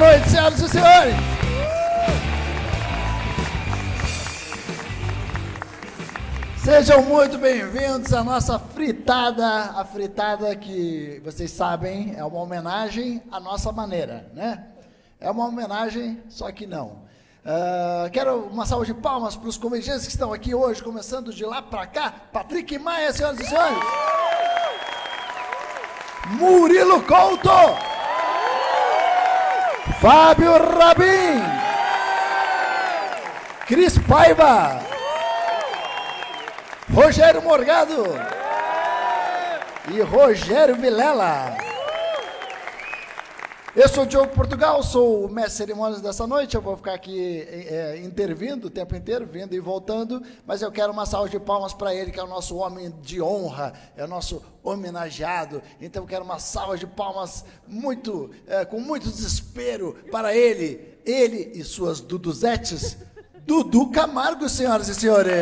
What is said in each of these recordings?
noite, senhoras e senhores. Sejam muito bem-vindos à nossa fritada, a fritada que vocês sabem é uma homenagem à nossa maneira, né? É uma homenagem, só que não. Uh, quero uma salva de palmas para os comediantes que estão aqui hoje, começando de lá para cá. Patrick Maia, senhoras e senhores. Murilo Couto. Fábio Rabin. Cris Paiva. Rogério Morgado. E Rogério Vilela. Eu sou o Diogo Portugal, sou o mestre cerimônias dessa noite. Eu vou ficar aqui é, intervindo o tempo inteiro, vindo e voltando, mas eu quero uma salva de palmas para ele, que é o nosso homem de honra, é o nosso homenageado. Então eu quero uma salva de palmas muito, é, com muito desespero para ele, ele e suas duduzetes, Dudu Camargo, senhoras e senhores.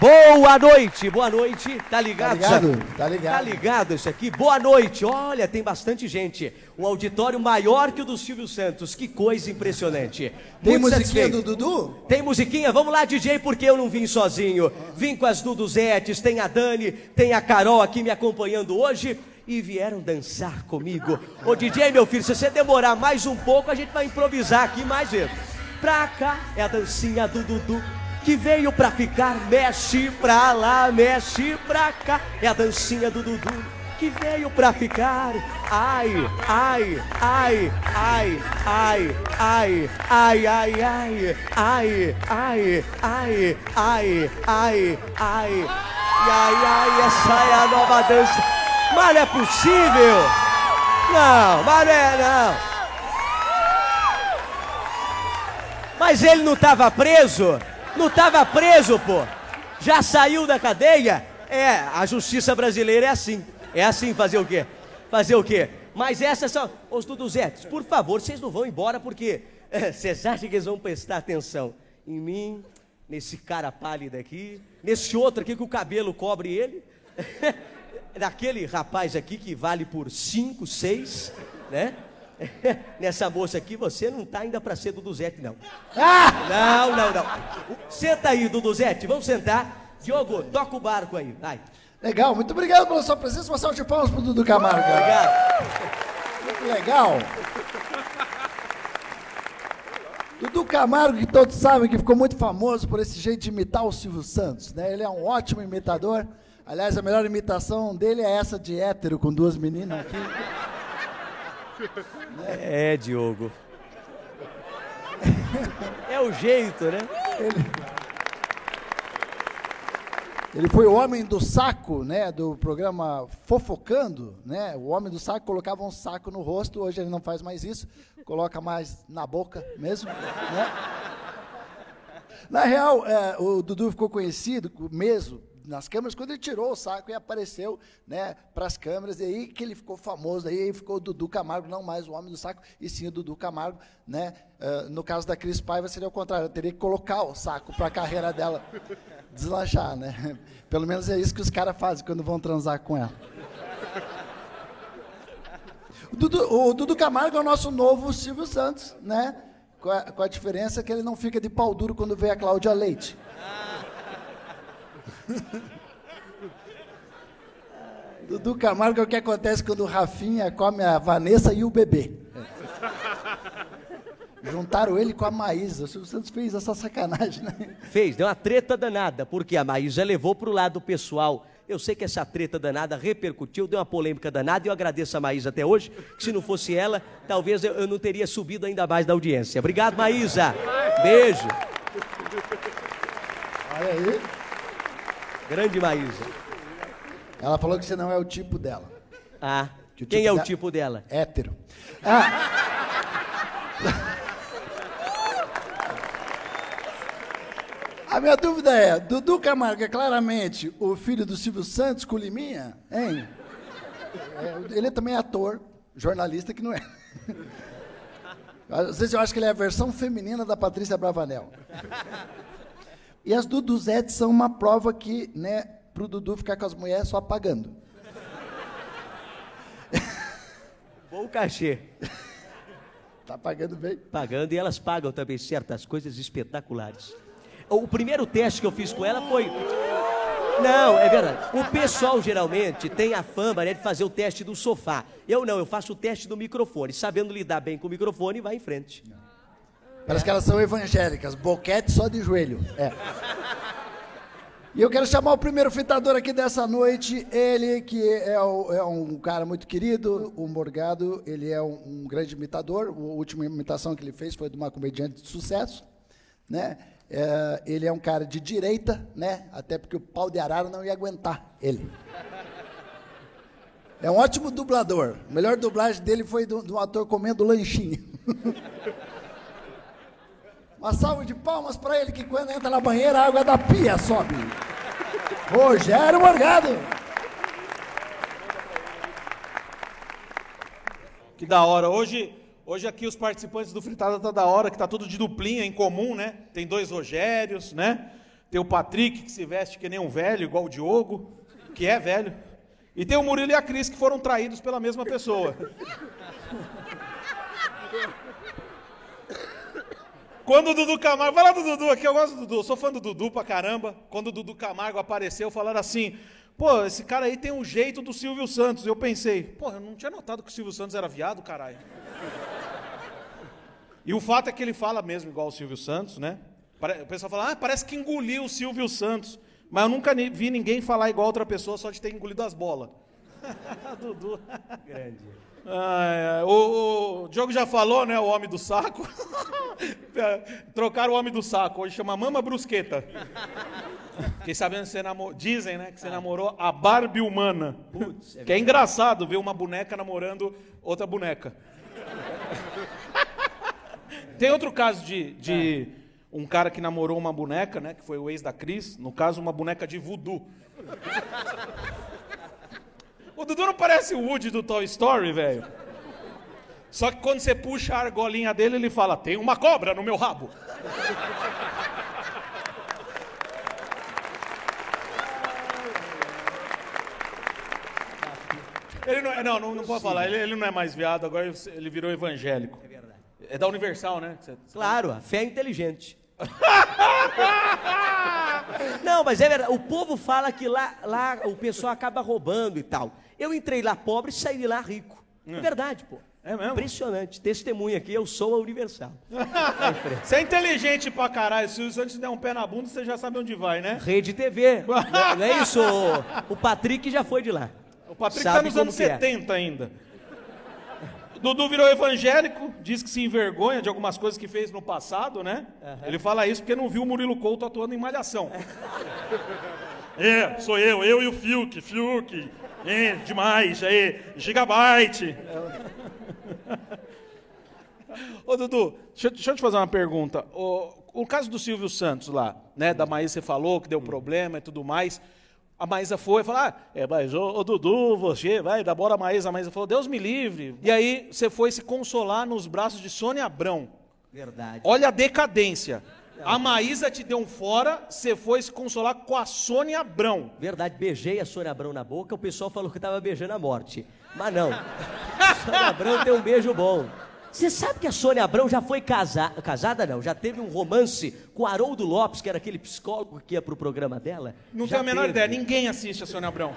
Boa noite, boa noite. Tá ligado? Tá ligado? Tá ligado. Tá ligado isso aqui? Boa noite. Olha, tem bastante gente. Um auditório maior que o do Silvio Santos. Que coisa impressionante. Tem Muito musiquinha satisfeito. do Dudu? Tem musiquinha? Vamos lá, DJ, porque eu não vim sozinho. Vim com as Duduzetes, tem a Dani, tem a Carol aqui me acompanhando hoje e vieram dançar comigo. Ô DJ, meu filho, se você demorar mais um pouco, a gente vai improvisar aqui mais vezes. Pra cá é a dancinha do Dudu que veio pra ficar, mexe pra lá, mexe pra cá. É a dancinha do Dudu que veio pra ficar. Ai, ai, ai, ai, ai, ai, ai, ai, ai, ai, ai, ai, ai, ai, ai, ai, ai, essa é a nova dança. Mas não é possível! Não, mas não é, não. Mas ele não estava preso? Não estava preso, pô. Já saiu da cadeia? É, a justiça brasileira é assim. É assim fazer o quê? Fazer o quê? Mas essas são. Os Duduzetes, por favor, vocês não vão embora porque vocês acham que eles vão prestar atenção em mim, nesse cara pálido aqui, nesse outro aqui que o cabelo cobre ele, daquele rapaz aqui que vale por cinco, seis, né? Nessa moça aqui, você não tá ainda para ser Duduzete, não. Ah! Não, não, não. Senta aí, Duduzete, vamos sentar. Diogo, toca o barco aí, vai. Legal, muito obrigado pela sua presença. Uma salva de palmas pro Dudu Camargo. Obrigado. Muito legal. Dudu Camargo, que todos sabem que ficou muito famoso por esse jeito de imitar o Silvio Santos, né? Ele é um ótimo imitador. Aliás, a melhor imitação dele é essa de hétero com duas meninas aqui. É, Diogo. É o jeito, né? Ele, ele foi o homem do saco, né, do programa Fofocando, né? O homem do saco colocava um saco no rosto, hoje ele não faz mais isso, coloca mais na boca mesmo, né? Na real, é, o Dudu ficou conhecido mesmo nas câmeras quando ele tirou o saco e apareceu né, para as câmeras, e aí que ele ficou famoso, aí ficou o Dudu Camargo, não mais o homem do saco, e sim o Dudu Camargo. Né? Uh, no caso da Cris Paiva seria o contrário, eu teria que colocar o saco para a carreira dela deslanchar. Né? Pelo menos é isso que os caras fazem quando vão transar com ela. O Dudu, o Dudu Camargo é o nosso novo Silvio Santos, né? Com a, com a diferença que ele não fica de pau duro quando vê a Cláudia Leite. Dudu Camargo é o que acontece quando o Rafinha come a Vanessa e o bebê. Juntaram ele com a Maísa. O Silvio Santos fez essa sacanagem, né? Fez, deu uma treta danada, porque a Maísa levou para o lado pessoal. Eu sei que essa treta danada repercutiu, deu uma polêmica danada, e eu agradeço a Maísa até hoje, que se não fosse ela, talvez eu, eu não teria subido ainda mais da audiência. Obrigado, Maísa. Beijo. Olha aí. Grande Maísa. Ela falou que você não é o tipo dela. Ah, que quem tipo é o tipo dela? Hétero. Ah. A minha dúvida é, Dudu Camargo é claramente o filho do Silvio Santos com Liminha, hein? É, ele também é ator, jornalista que não é. Às vezes eu acho que ele é a versão feminina da Patrícia Bravanel. E as Duduzetes são uma prova que, né, pro Dudu ficar com as mulheres só pagando. Bom cachê. Tá pagando bem? Pagando e elas pagam também certas coisas espetaculares. O primeiro teste que eu fiz com ela foi. Não, é verdade. O pessoal geralmente tem a fama né, de fazer o teste do sofá. Eu não, eu faço o teste do microfone. Sabendo lidar bem com o microfone, vai em frente. Parece que elas são evangélicas, boquete só de joelho. É. E eu quero chamar o primeiro fitador aqui dessa noite, ele que é, o, é um cara muito querido, o Morgado, ele é um, um, grande imitador, a última imitação que ele fez foi de uma comediante de sucesso, né? É, ele é um cara de direita, né? Até porque o pau de arara não ia aguentar ele. É um ótimo dublador. A melhor dublagem dele foi de um ator comendo lanchinho. Uma salva de palmas para ele que quando entra na banheira a água da pia sobe. Rogério Morgado. Que da hora. Hoje, hoje aqui os participantes do Fritada tá da hora, que tá tudo de duplinha em comum, né? Tem dois Rogérios, né? Tem o Patrick que se veste que nem um velho, igual o Diogo, que é velho. E tem o Murilo e a Cris que foram traídos pela mesma pessoa. Quando o Dudu Camargo. Lá do Dudu aqui, eu gosto do Dudu, eu sou fã do Dudu pra caramba. Quando o Dudu Camargo apareceu, falaram assim: pô, esse cara aí tem um jeito do Silvio Santos. Eu pensei, pô, eu não tinha notado que o Silvio Santos era viado, caralho. E o fato é que ele fala mesmo igual o Silvio Santos, né? O pessoal fala, ah, parece que engoliu o Silvio Santos. Mas eu nunca vi ninguém falar igual outra pessoa só de ter engolido as bolas. Dudu. Grande. Ah, o, o Diogo já falou, né? O homem do saco. Trocaram o homem do saco. Hoje chama Mama Brusqueta. Fiquei sabendo que você namorou. Dizem, né? Que você namorou a Barbie humana. Putz, é que é engraçado ver uma boneca namorando outra boneca. Tem outro caso de, de é. um cara que namorou uma boneca, né? Que foi o ex da Cris. No caso, uma boneca de voodoo. O Dudu não parece o Woody do Toy Story, velho? Só que quando você puxa a argolinha dele, ele fala: Tem uma cobra no meu rabo. Ele não, é, não, não, não pode falar, ele, ele, não é mais viado, agora ele virou evangélico. É verdade. É da Universal, né? Claro, a fé é inteligente. não, mas é verdade. O povo fala que lá, lá o pessoal acaba roubando e tal. Eu entrei lá pobre e saí de lá rico. É, verdade, pô. É mesmo? Impressionante. Testemunha aqui, eu sou a Universal. você é inteligente pra caralho. Se o Santos der um pé na bunda, você já sabe onde vai, né? Rede TV. não, é isso? O Patrick já foi de lá. O Patrick sabe tá nos anos 70 é. ainda. Dudu virou evangélico, diz que se envergonha de algumas coisas que fez no passado, né? Uhum. Ele fala isso porque não viu o Murilo Couto atuando em Malhação. é, sou eu, eu e o Fiuk, Fiuk. É, demais, aí, gigabyte. Ô, Dudu, deixa, deixa, eu te fazer uma pergunta. O, o caso do Silvio Santos lá, né, da Maísa você falou que deu problema e tudo mais. A Maísa foi e falou: Ah, é, mas ô, ô, Dudu, você vai dar bola a Maísa. A Maísa falou: Deus me livre. E aí você foi se consolar nos braços de Sônia Abrão. Verdade. Olha a decadência. A Maísa te deu um fora, você foi se consolar com a Sônia Abrão. Verdade, beijei a Sônia Abrão na boca, o pessoal falou que estava beijando a morte. Mas não. A Sônia Abrão deu um beijo bom. Você sabe que a Sônia Abrão já foi casa... casada, não? Já teve um romance com Haroldo Lopes, que era aquele psicólogo que ia pro programa dela? Não já tenho a menor teve. ideia, ninguém assiste a Sônia Abrão.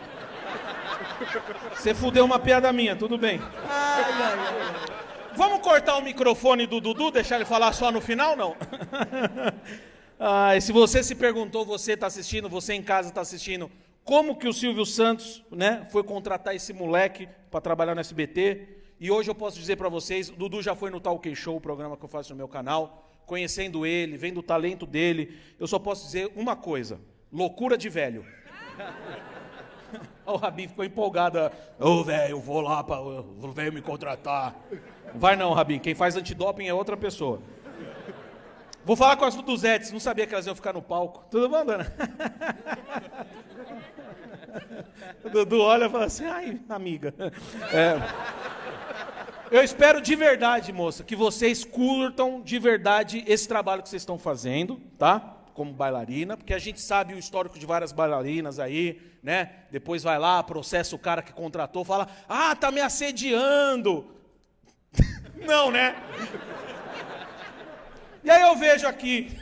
Você fudeu uma piada minha, tudo bem. Ai, ai, ai. Vamos cortar o microfone do Dudu, deixar ele falar só no final, não? ah, se você se perguntou, você está assistindo, você em casa está assistindo, como que o Silvio Santos né, foi contratar esse moleque para trabalhar no SBT? E hoje eu posso dizer para vocês, o Dudu já foi no Talk Show, o programa que eu faço no meu canal, conhecendo ele, vendo o talento dele, eu só posso dizer uma coisa: loucura de velho. O Rabi ficou empolgado. Ô, oh, velho, vou lá para o velho me contratar. Vai não, Rabi, quem faz antidoping é outra pessoa. Vou falar com as Duduzetes, não sabia que elas iam ficar no palco. Tudo bom, dona? O Dudu olha e fala assim, ai, amiga. É. Eu espero de verdade, moça, que vocês curtam de verdade esse trabalho que vocês estão fazendo, tá? Como bailarina, porque a gente sabe o histórico de várias bailarinas aí, né? Depois vai lá, processa o cara que contratou, fala: "Ah, tá me assediando". Não, né? E aí eu vejo aqui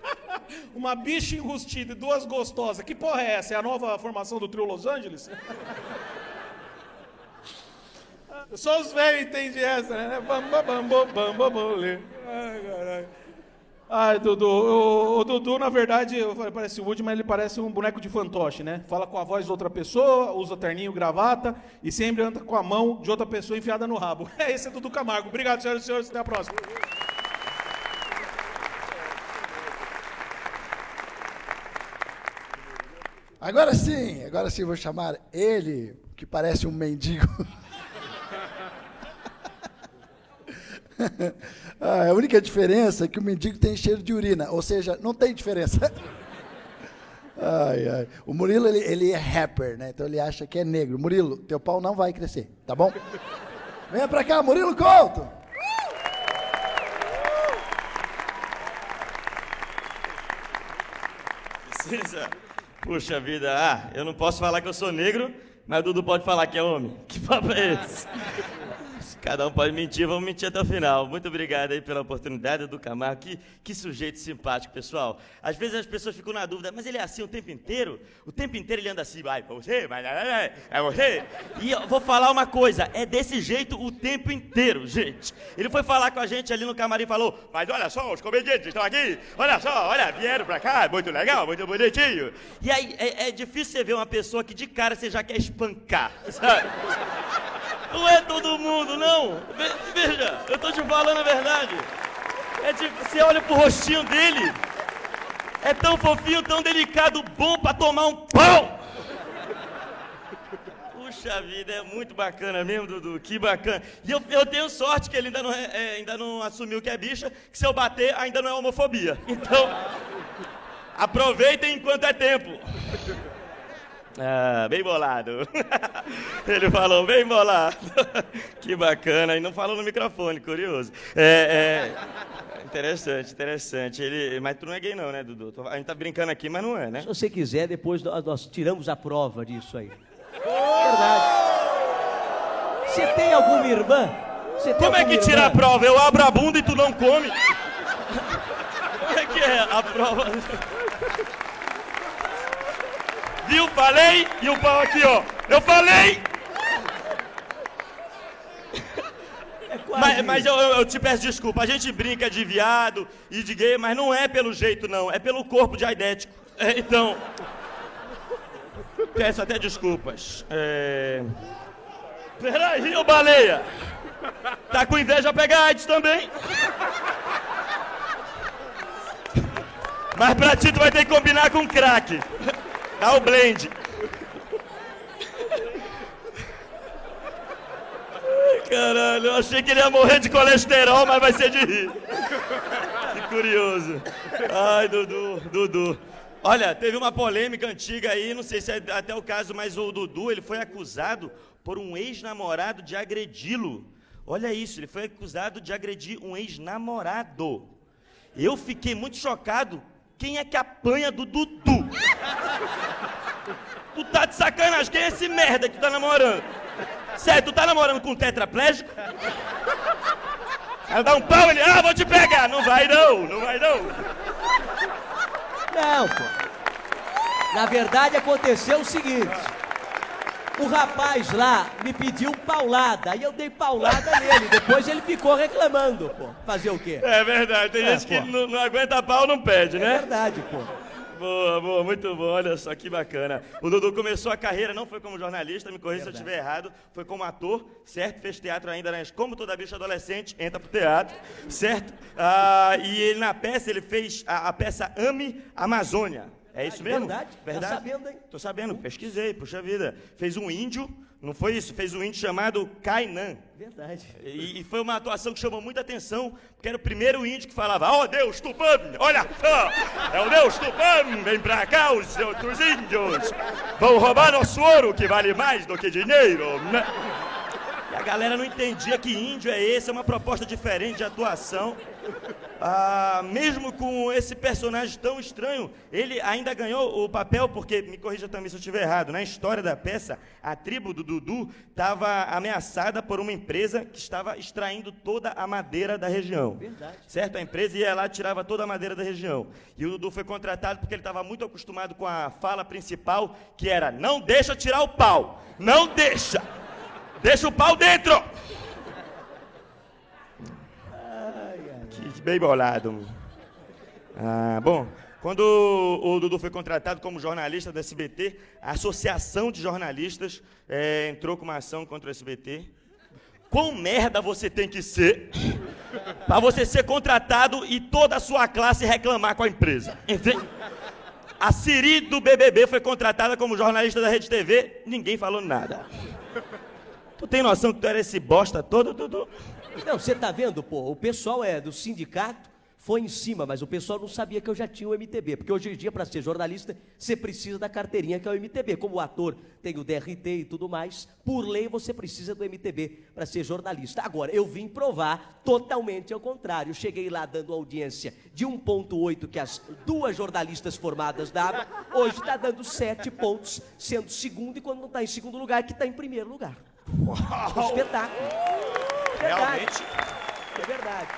uma bicha enrustida e duas gostosas. Que porra é essa? É a nova formação do trio Los Angeles? Só os velhos entendem essa, né? Bamba, bamba, bamba, bamba, Ai, caralho. Ai, Dudu, o, o, Dudu, na verdade, parece o mas ele parece um boneco de fantoche, né? Fala com a voz de outra pessoa, usa terninho, gravata e sempre anda com a mão de outra pessoa enfiada no rabo. É esse é Dudu Camargo. Obrigado, senhoras e senhores. Até a próxima. Agora sim, agora sim vou chamar ele, que parece um mendigo. ah, a única diferença é que o mendigo tem cheiro de urina, ou seja, não tem diferença. Ai, ai. O Murilo, ele, ele é rapper, né? Então ele acha que é negro. Murilo, teu pau não vai crescer, tá bom? Venha pra cá, Murilo Couto! Precisa. Puxa vida, ah, eu não posso falar que eu sou negro, mas o Dudu pode falar que é homem. Que papo é esse? Cada um pode mentir, vamos mentir até o final. Muito obrigado aí pela oportunidade, do Camargo. Que, que sujeito simpático, pessoal. Às vezes as pessoas ficam na dúvida, mas ele é assim o tempo inteiro? O tempo inteiro ele anda assim, vai, você, vai, é você. E eu vou falar uma coisa, é desse jeito o tempo inteiro, gente. Ele foi falar com a gente ali no camarim e falou, mas olha só, os comediantes estão aqui, olha só, olha, vieram pra cá, muito legal, muito bonitinho. E aí é, é difícil você ver uma pessoa que de cara você já quer espancar, sabe? Não é todo mundo, não. Veja, eu tô te falando a verdade. É tipo, você olha pro rostinho dele. É tão fofinho, tão delicado, bom para tomar um pão. Puxa vida, é muito bacana mesmo, Dudu. Que bacana. E eu, eu tenho sorte que ele ainda não, é, é, ainda não assumiu que é bicha, que se eu bater ainda não é homofobia. Então, aproveitem enquanto é tempo. Ah, bem bolado. Ele falou, bem bolado. que bacana. E não falou no microfone, curioso. É, é, interessante, interessante. Ele, mas tu não é gay não, né, Dudu? A gente tá brincando aqui, mas não é, né? Se você quiser, depois nós, tiramos a prova disso aí. Verdade. Você tem alguma irmã? Tem Como é que tira irmã? a prova? Eu abro a bunda e tu não come? Como é que é a prova? Viu? Falei e o pau aqui, ó. Eu falei! É mas, mas eu, eu, te peço desculpa, a gente brinca de viado e de gay, mas não é pelo jeito, não, é pelo corpo de aidético. É, então. Peço até desculpas. É... Peraí, ô baleia! Tá com inveja pegar AIDS também? Mas pra ti tu vai ter que combinar com crack. Dá o blend. Caralho, eu achei que ele ia morrer de colesterol, mas vai ser de rir. Que curioso. Ai, Dudu, Dudu. Olha, teve uma polêmica antiga aí, não sei se é até o caso, mas o Dudu, ele foi acusado por um ex-namorado de agredi-lo. Olha isso, ele foi acusado de agredir um ex-namorado. Eu fiquei muito chocado quem é que apanha do Dudu? Tu tá de sacanagem, quem é esse merda que tu tá namorando? Sério, tu tá namorando com um tetraplégico? Ela dá um pau, ele, ah, vou te pegar. Não vai não, não vai não. Não, pô. Na verdade aconteceu o seguinte. O rapaz lá me pediu paulada, aí eu dei paulada nele. Depois ele ficou reclamando, pô. Fazer o quê? É verdade, tem é, gente pô. que não, não, aguenta pau, não pede, né? É verdade, pô. Boa, boa, muito bom, olha só que bacana. O Dudu começou a carreira, não foi como jornalista, me corrija se eu estiver errado, foi como ator, certo? Fez teatro ainda, né? como toda bicha adolescente, entra pro teatro, certo? Ah, e ele na peça, ele fez a, a peça Ame Amazônia. É isso mesmo? Verdade. Tá verdade. Tá sabendo, hein? Tô sabendo, pesquisei, puxa vida. Fez um índio, não foi isso? Fez um índio chamado Kainan. Verdade. E, e, foi uma atuação que chamou muita atenção, porque era o primeiro índio que falava: Ó oh, Deus Tupã, olha só, é o Deus Tupã, vem pra cá os outros índios, vão roubar nosso ouro que vale mais do que dinheiro. Né? galera não entendia que índio é esse, é uma proposta diferente de atuação. Ah, mesmo com esse personagem tão estranho, ele ainda ganhou o papel, porque, me corrija também se eu estiver errado, na história da peça, a tribo do Dudu estava ameaçada por uma empresa que estava extraindo toda a madeira da região. Verdade. Certo? A empresa ia lá e tirava toda a madeira da região. E o Dudu foi contratado porque ele estava muito acostumado com a fala principal, que era: não deixa tirar o pau, não deixa, deixa o pau dentro. Bem bolado. Ah, bom, quando o Dudu foi contratado como jornalista da SBT, a Associação de Jornalistas é, entrou com uma ação contra o SBT. Quão merda você tem que ser para você ser contratado e toda a sua classe reclamar com a empresa? Entende? A Siri do BBB foi contratada como jornalista da Rede TV, ninguém falou nada. Tu tem noção que tu era esse bosta todo, Dudu? Não, você tá vendo, pô? O pessoal é do sindicato, foi em cima, mas o pessoal não sabia que eu já tinha o MTB. Porque hoje em dia, para ser jornalista, você precisa da carteirinha que é o MTB. Como o ator tem o DRT e tudo mais, por lei você precisa do MTB para ser jornalista. Agora, eu vim provar totalmente ao contrário. Cheguei lá dando audiência de 1,8 que as duas jornalistas formadas davam. Hoje está dando 7 pontos, sendo segundo, e quando não está em segundo lugar, que está em primeiro lugar. Uau. Espetáculo. Realmente. É verdade.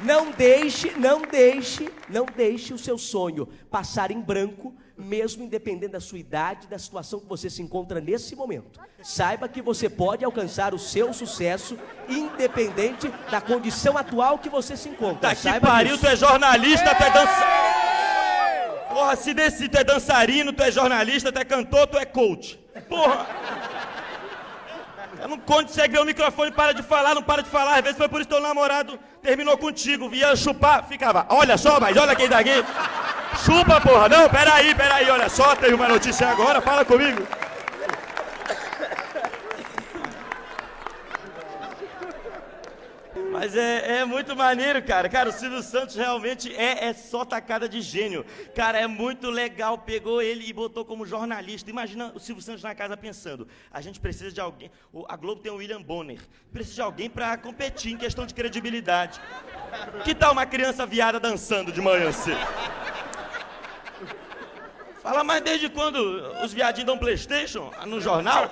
Não deixe, não deixe, não deixe o seu sonho passar em branco, mesmo independente da sua idade, da situação que você se encontra nesse momento. Saiba que você pode alcançar o seu sucesso, independente da condição atual que você se encontra. Tá que pariu, tu é jornalista, tu é dançarino. Porra, se desse, tu é dançarino, tu é jornalista, tu é cantor, tu é coach. Porra. Eu não consegue ver o microfone, para de falar, não para de falar. Às vezes foi por isso que teu namorado terminou contigo. Via chupar, ficava. Olha só, mas olha quem tá aqui. Chupa, porra. Não, peraí, peraí, olha só, teve uma notícia agora, fala comigo. Mas é, é, muito maneiro, cara. Cara, o Silvio Santos realmente é, é só tacada de gênio. Cara, é muito legal. Pegou ele e botou como jornalista. Imagina o Silvio Santos na casa pensando: a gente precisa de alguém. A Globo tem o William Bonner. Precisa de alguém para competir em questão de credibilidade. Que tal uma criança viada dançando de manhã cedo? Fala, mas desde quando os viadinhos dão Playstation no jornal?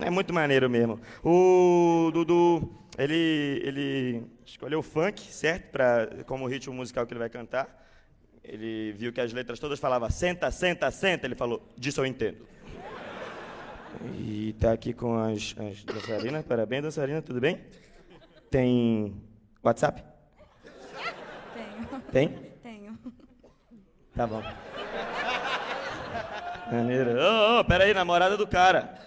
É muito maneiro mesmo. O Dudu ele, ele escolheu o funk, certo? Pra, como ritmo musical que ele vai cantar. Ele viu que as letras todas falavam senta, senta, senta. Ele falou, disso eu entendo. E tá aqui com as, as dançarinas. Parabéns, dançarina, tudo bem? Tem WhatsApp? Tenho. Tem? Tenho. Tá bom. Maneiro. Ô, oh, oh, peraí, namorada do cara.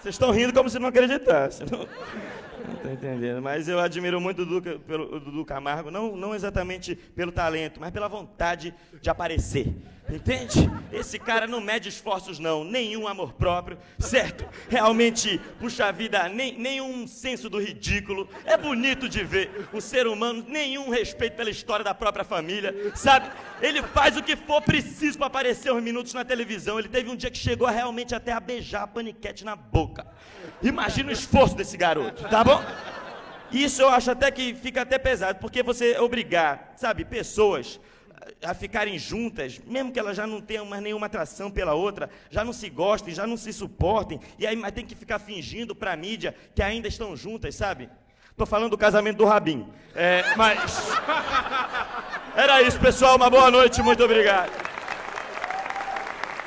Vocês estão rindo como se não acreditassem. Não estou entendendo. Mas eu admiro muito o Dudu, pelo, o Camargo, não, não exatamente pelo talento, mas pela vontade de aparecer. Entende? Esse cara não mede esforços, não, nenhum amor próprio, certo? Realmente, puxa vida, nem, nenhum senso do ridículo. É bonito de ver o ser humano, nenhum respeito pela história da própria família, sabe? Ele faz o que for preciso para aparecer uns minutos na televisão. Ele teve um dia que chegou realmente até a beijar a paniquete na boca. Imagina o esforço desse garoto, tá bom? Isso eu acho até que fica até pesado, porque você obrigar, sabe, pessoas a ficarem juntas, mesmo que elas já não tenham mais nenhuma atração pela outra, já não se gostem, já não se suportem, e aí mas tem que ficar fingindo para a mídia que ainda estão juntas, sabe? Estou falando do casamento do Rabin. É, mas. Era isso, pessoal. Uma boa noite, muito obrigado.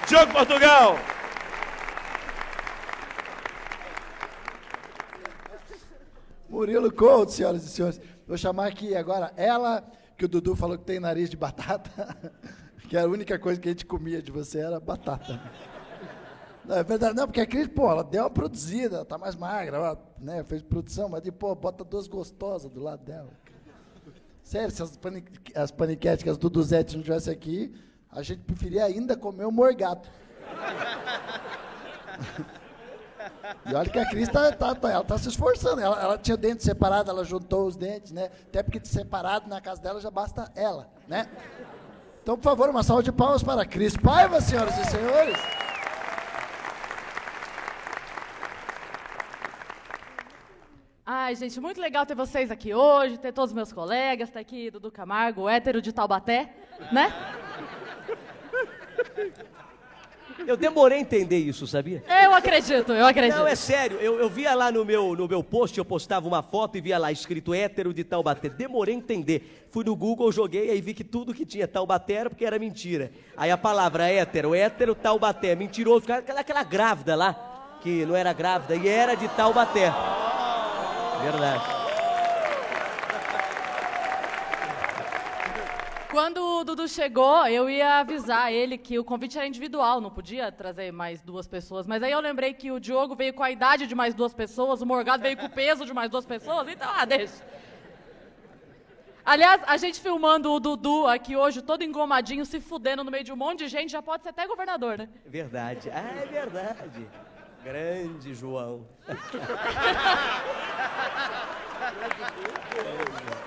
Diogo Portugal. Murilo Couto, senhoras e senhores. Vou chamar aqui agora ela que o Dudu falou que tem nariz de batata, que a única coisa que a gente comia de você era batata. Não, é verdade, não, porque a Cris, pô, ela deu uma produzida, ela tá mais magra, ela, né, fez produção, mas, pô, bota duas gostosas do lado dela. Sério, se as, panic as paniquetes que as Duduzete não estivessem aqui, a gente preferia ainda comer o morgato. E olha que a Cris tá, tá, tá, ela tá se esforçando. Ela, ela tinha dente separado, ela juntou os dentes, né? Até porque separado na casa dela já basta ela, né? Então, por favor, uma salva de palmas para a Cris Paiva, senhoras e senhores. Ai, gente, muito legal ter vocês aqui hoje, ter todos os meus colegas, tá aqui Dudu Camargo, hétero de Taubaté, né? Eu demorei a entender isso, sabia? Eu acredito, eu acredito. Não, é sério. Eu, eu via lá no meu, no meu post, eu postava uma foto e via lá escrito hétero de Taubaté. Demorei a entender. Fui no Google, joguei, aí vi que tudo que tinha Taubaté era porque era mentira. Aí a palavra hétero, hétero, Taubaté, mentiroso. Aquela, aquela grávida lá, que não era grávida, e era de Taubaté. Verdade. Quando o Dudu chegou, eu ia avisar ele que o convite era individual, não podia trazer mais duas pessoas. Mas aí eu lembrei que o Diogo veio com a idade de mais duas pessoas, o Morgado veio com o peso de mais duas pessoas, então, ah, deixa. Aliás, a gente filmando o Dudu aqui hoje, todo engomadinho, se fudendo no meio de um monte de gente, já pode ser até governador, né? Verdade. Ah, é verdade. Grande João.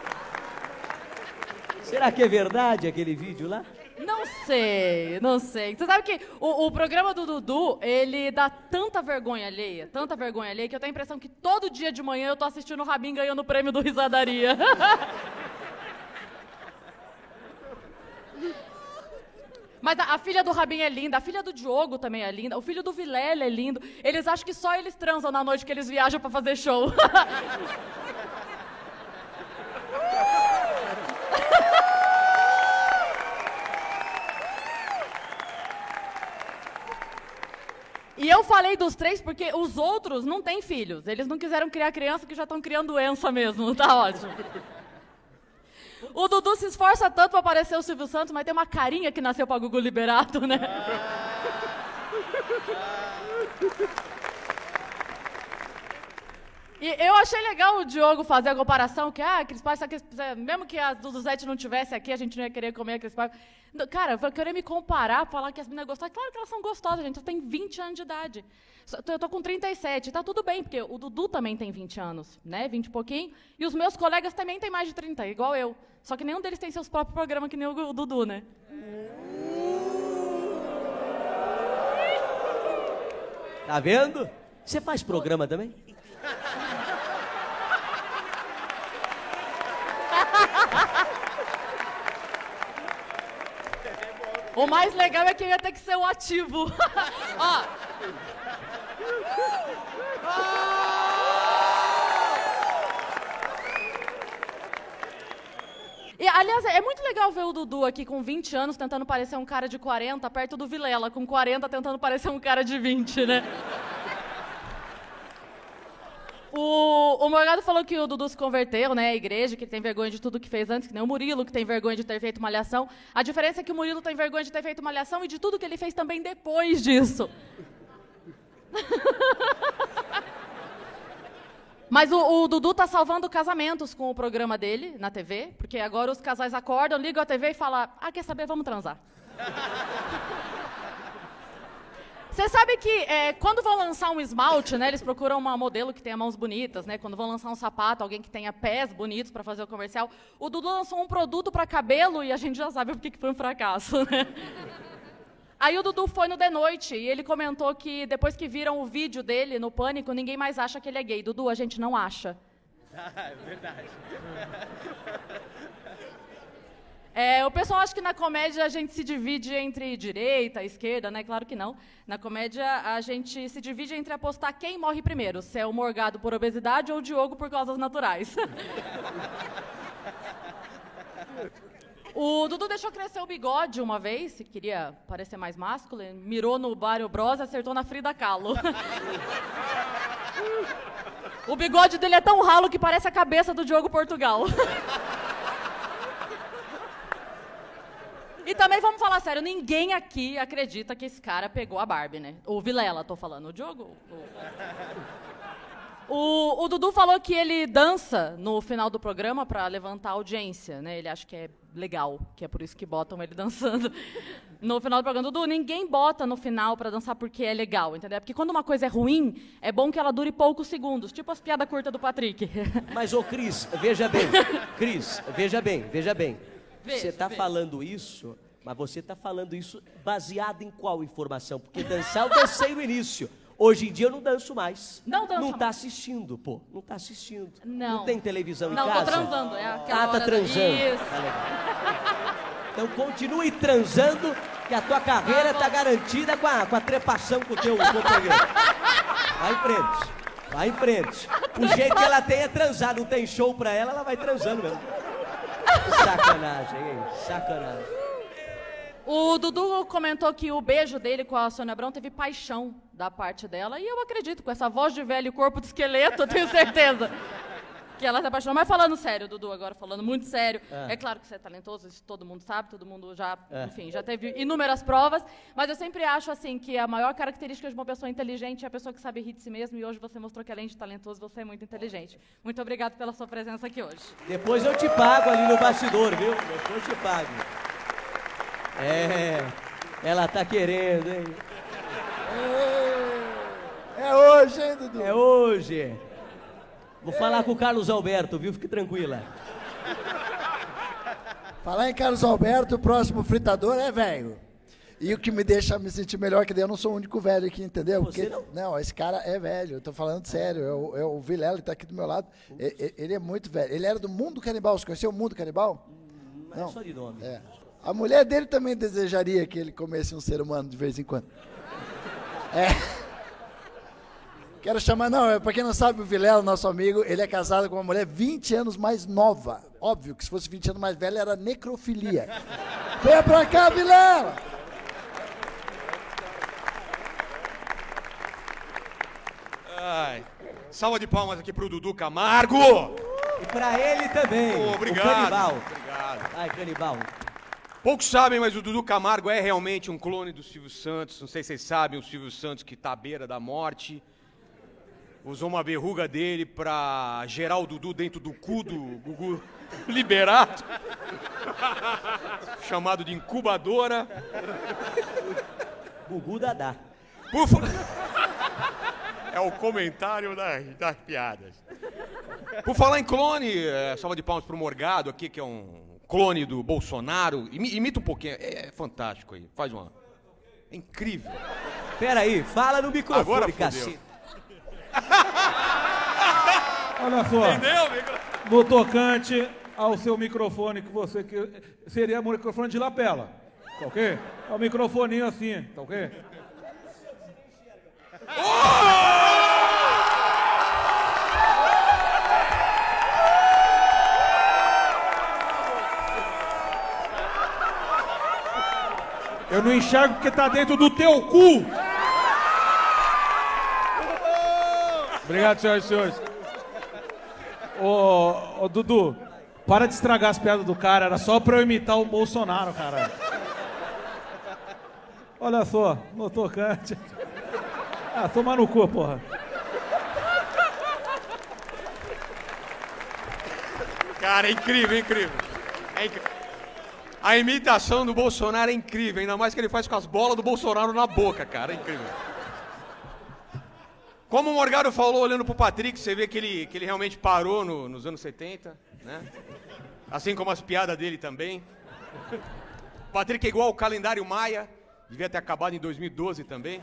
Será que é verdade aquele vídeo lá? Não sei, não sei. Você sabe que o, o, programa do Dudu, ele dá tanta vergonha alheia, tanta vergonha alheia, que eu tenho a impressão que todo dia de manhã eu tô assistindo o Rabin ganhando o prêmio do Risadaria. Mas a, a, filha do Rabin é linda, a filha do Diogo também é linda, o filho do Vilela é lindo. Eles acham que só eles transam na noite que eles viajam para fazer show. E eu falei dos três porque os outros não têm filhos. Eles não quiseram criar criança que já estão criando doença mesmo. Tá ótimo. O Dudu se esforça tanto para parecer o Silvio Santos, mas tem uma carinha que nasceu para Gugu Liberato, né? E eu achei legal o Diogo fazer a comparação, que, ah, aqueles pais, mesmo que as do Zete não tivesse aqui, a gente não ia querer comer aqueles pais. Cara, eu querer me comparar, falar que as meninas gostam. Claro que elas são gostosas, gente. Eu tenho 20 anos de idade. Eu tô com 37, tá tudo bem, porque o Dudu também tem 20 anos, né? 20 e pouquinho. E os meus colegas também têm mais de 30, igual eu. Só que nenhum deles tem seus próprios programas, que nem o Dudu, né? Tá vendo? Você faz programa também? O mais legal é que eu ia ter que ser o ativo. Ó. E, aliás, é muito legal ver o Dudu aqui com 20 anos tentando parecer um cara de 40, perto do Vilela, com 40 tentando parecer um cara de 20, né? O, o Morgado falou que o Dudu se converteu, né? A igreja, que ele tem vergonha de tudo que fez antes, que nem o Murilo, que tem vergonha de ter feito uma alhação. A diferença é que o Murilo tem vergonha de ter feito uma alhação e de tudo que ele fez também depois disso. Mas o, o, Dudu tá salvando casamentos com o programa dele na TV, porque agora os casais acordam, ligam a TV e falam: Ah, quer saber? Vamos transar. Você sabe que é, quando vão lançar um esmalte, né, eles procuram uma modelo que tenha mãos bonitas, né? Quando vão lançar um sapato, alguém que tenha pés bonitos para fazer o comercial. O Dudu lançou um produto para cabelo e a gente já sabe por que foi um fracasso, né? Aí o Dudu foi no The Noite e ele comentou que depois que viram o vídeo dele no Pânico, ninguém mais acha que ele é gay. Dudu, a gente não acha. Ah, é verdade. É, o pessoal acha que na comédia a gente se divide entre direita, esquerda, né? Claro que não. Na comédia a gente se divide entre apostar quem morre primeiro, se é o Morgado por obesidade ou o Diogo por causas naturais. o Dudu deixou crescer o bigode uma vez, se queria parecer mais másculo, mirou no Mário Bros e acertou na Frida Kahlo. o bigode dele é tão ralo que parece a cabeça do Diogo Portugal. E também vamos falar sério, ninguém aqui acredita que esse cara pegou a Barbie, né? O Vilela, tô falando. O Diogo. O, o, o Dudu falou que ele dança no final do programa para levantar a audiência, né? Ele acha que é legal, que é por isso que botam ele dançando no final do programa. Dudu, ninguém bota no final para dançar porque é legal, entendeu? Porque quando uma coisa é ruim, é bom que ela dure poucos segundos, tipo as piadas curtas do Patrick. Mas, ô Cris, veja bem. Cris, veja bem, veja bem. Você está falando isso, mas você está falando isso baseado em qual informação? Porque dançar eu dancei no início. Hoje em dia eu não danço mais. Não dança Não tá mais. assistindo, pô. Não tá assistindo. Não. tem televisão Não, em tô casa? transando. É aquela Ah, tá transando. Isso. Tá legal. Então continue transando, que a tua carreira tá garantida com a, com a trepação com o teu companheiro. Vai em frente. Vai em frente. O jeito que ela tem é transar. Não tem show pra ela, ela vai transando mesmo. Sacanagem, hein? Sacanagem. O Dudu comentou que o beijo dele com a Sônia Abrão teve paixão da parte dela. E eu acredito, com essa voz de velho e corpo de esqueleto, eu tenho certeza que ela se apaixonou. Mas falando sério, Dudu, agora falando muito sério. É, claro que você é talentoso, isso todo mundo sabe, todo mundo já, É. enfim, já teve inúmeras provas. Mas eu sempre acho, assim, que a maior característica de uma pessoa inteligente é a pessoa que sabe rir de si mesmo. E hoje você mostrou que, além de talentoso, você é muito inteligente. Muito obrigado pela sua presença aqui hoje. Depois eu te pago ali no bastidor, viu? Depois eu te pago. É, ela tá querendo, hein? É hoje, hein, Dudu? É hoje. Vou falar com o Carlos Alberto, viu? Fique tranquila. Falar em Carlos Alberto, o próximo fritador é velho. E o que me deixa me sentir melhor, que daí eu não sou o único velho aqui, entendeu? Você não? esse cara é velho, eu tô falando sério. É o, é o Vilela, ele tá aqui do meu lado. E- e- Ele, é muito velho. Ele era do mundo canibal. Você conheceu o mundo canibal? Não. Só de nome. É. A mulher dele também desejaria que ele comesse um ser humano de vez em quando. É. Quero chamar, não, é, pra quem não sabe, o Vilela, nosso amigo, ele é casado com uma mulher 20 anos mais nova. Óbvio que se fosse 20 anos mais velha, era necrofilia. Venha pra cá, Vilela! Ai. Salva de palmas aqui pro Dudu Camargo. E pra ele também. Ô, O obrigado. canibal. Obrigado. Ai, canibal. Poucos sabem, mas o Dudu Camargo é realmente um clone do Silvio Santos. Não sei se vocês sabem, o Silvio Santos que tá à beira da morte. Usou uma verruga dele pra gerar o Dudu dentro do cu do Gugu Liberato. Chamado de incubadora. Gugu Dadá. Por fa- É o comentário das, das piadas. Por falar em clone, é, salva de palmas pro Morgado aqui, que é um clone do Bolsonaro. Imi- Imita um pouquinho, é, é fantástico aí. Faz uma. É incrível. Pera aí, fala no microfone, Agora cacete. Olha só, Entendeu, no tocante ao seu microfone que você que seria o microfone de lapela, tá ok? É o microfoninho assim, tá ok? Eu não enxergo porque tá dentro do teu cu. Obrigado, senhoras e senhores. Ô, ô, Dudu, para de estragar as piadas do cara, era só pra eu imitar o Bolsonaro, caralho. Olha só, no tocante. Ah, toma no cu, porra. Cara, é incrível, é incrível. É incri- A imitação do Bolsonaro é incrível, ainda mais que ele faz com as bolas do Bolsonaro na boca, cara. É incrível. Como o Morgado falou, olhando pro Patrick, você vê que ele, que ele realmente parou no- nos anos 70, né? Assim como as piadas dele também. O Patrick é igual ao calendário Maia, devia ter acabado em 2012 também.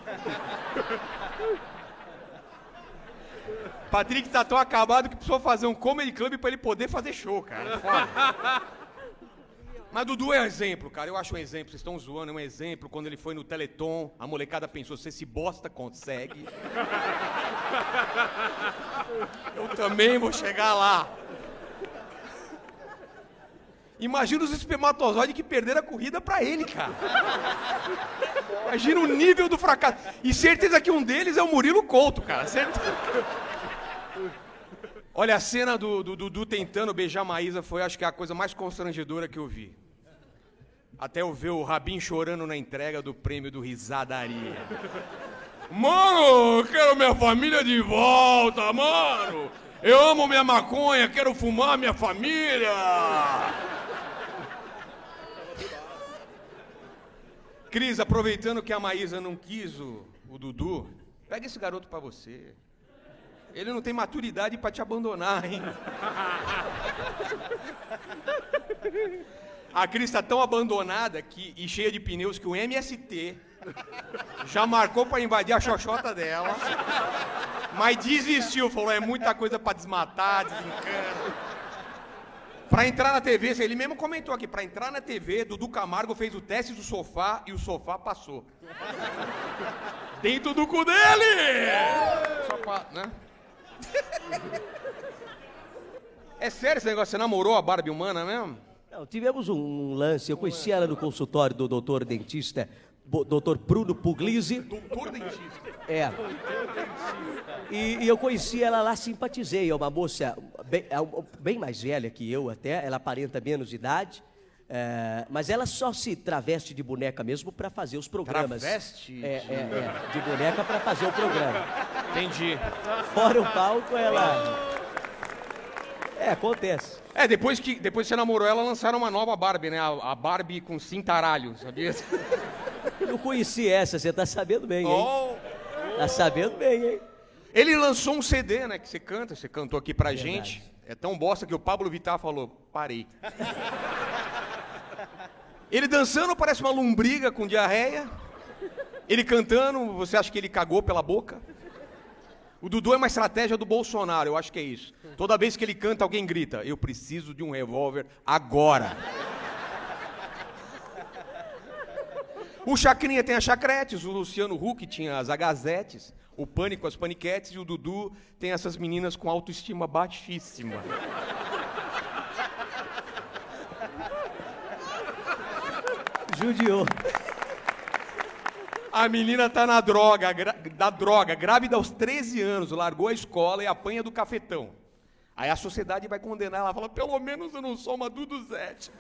Patrick tá tão acabado que precisou fazer um comedy club pra ele poder fazer show, cara. Foda. Mas Dudu é um exemplo, cara. Eu acho um exemplo. Vocês estão zoando, é um exemplo. Quando ele foi no Teleton, a molecada pensou: se esse bosta consegue. Eu também vou chegar lá. Imagina os espermatozoides que perderam a corrida pra ele, cara. Imagina o nível do fracasso. E certeza que um deles é o Murilo Couto, cara. Certeza. Olha, a cena do Dudu tentando beijar a Maísa foi, acho que, a coisa mais constrangedora que eu vi. Até eu ver o Rabin chorando na entrega do prêmio do Risadaria. Mano, eu quero minha família de volta, mano! Eu amo minha maconha, quero fumar minha família! Cris, aproveitando que a Maísa não quis o, o Dudu, pega esse garoto pra você. Ele não tem maturidade pra te abandonar, hein? A Cris tá tão abandonada que, e cheia de pneus que o MST já marcou pra invadir a xoxota dela. Mas desistiu, falou, é muita coisa pra desmatar, desencana. Pra entrar na TV, ele mesmo comentou aqui, pra entrar na TV, Dudu Camargo fez o teste do sofá e o sofá passou. Dentro do cu dele! Só pra, né? É sério esse negócio? Você namorou a Barbie humana mesmo? Não, tivemos um lance, eu conheci ela no consultório do doutor dentista, doutor Bruno Puglisi. Doutor dentista. É. E, e eu conheci ela lá, simpatizei. É uma moça bem, é bem mais velha que eu até, ela aparenta menos de idade. É, mas ela só se traveste de boneca mesmo para fazer os programas. Traveste? É, é, é, de boneca para fazer o programa. Entendi. Fora o palco, ela. É, acontece. É, depois que, depois que você namorou ela, lançaram uma nova Barbie, né? A, a Barbie com cintaralho, sabia? Eu conheci essa, você tá sabendo bem, hein? Oh. Tá sabendo bem, hein? Ele lançou um CD, né? Que você canta, você cantou aqui pra gente. É tão bosta que o Pablo Vittar falou, parei. Ele dançando parece uma lombriga com diarreia. Ele cantando, você acha que ele cagou pela boca? O Dudu é uma estratégia do Bolsonaro, eu acho que é isso. Toda vez que ele canta, alguém grita: Eu preciso de um revólver agora. O Chacrinha tem as chacretes, o Luciano Huck tinha as agazetes, o Pânico as paniquetes e o Dudu tem essas meninas com autoestima baixíssima. Judiou. A menina tá na droga, gra- da droga, grávida aos 13 anos, largou a escola e apanha do cafetão. Aí a sociedade vai condenar ela, fala, pelo menos eu não sou uma Duduzete?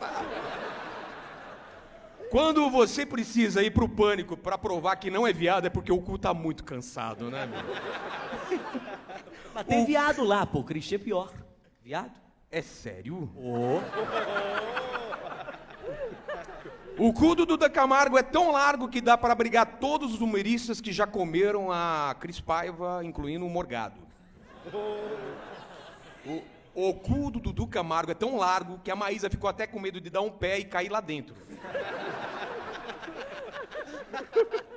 Quando você precisa ir pro pânico pra provar que não é viado, é porque o cu tá muito cansado, né, meu? Mas tem viado lá, pô. Cristian é pior. Viado? É sério? Ô. O cu do Duda Camargo é tão largo que dá para abrigar todos os humoristas que já comeram a Cris Paiva, incluindo o Morgado. O, o cu do Dudu Camargo é tão largo que a Maísa ficou até com medo de dar um pé e cair lá dentro.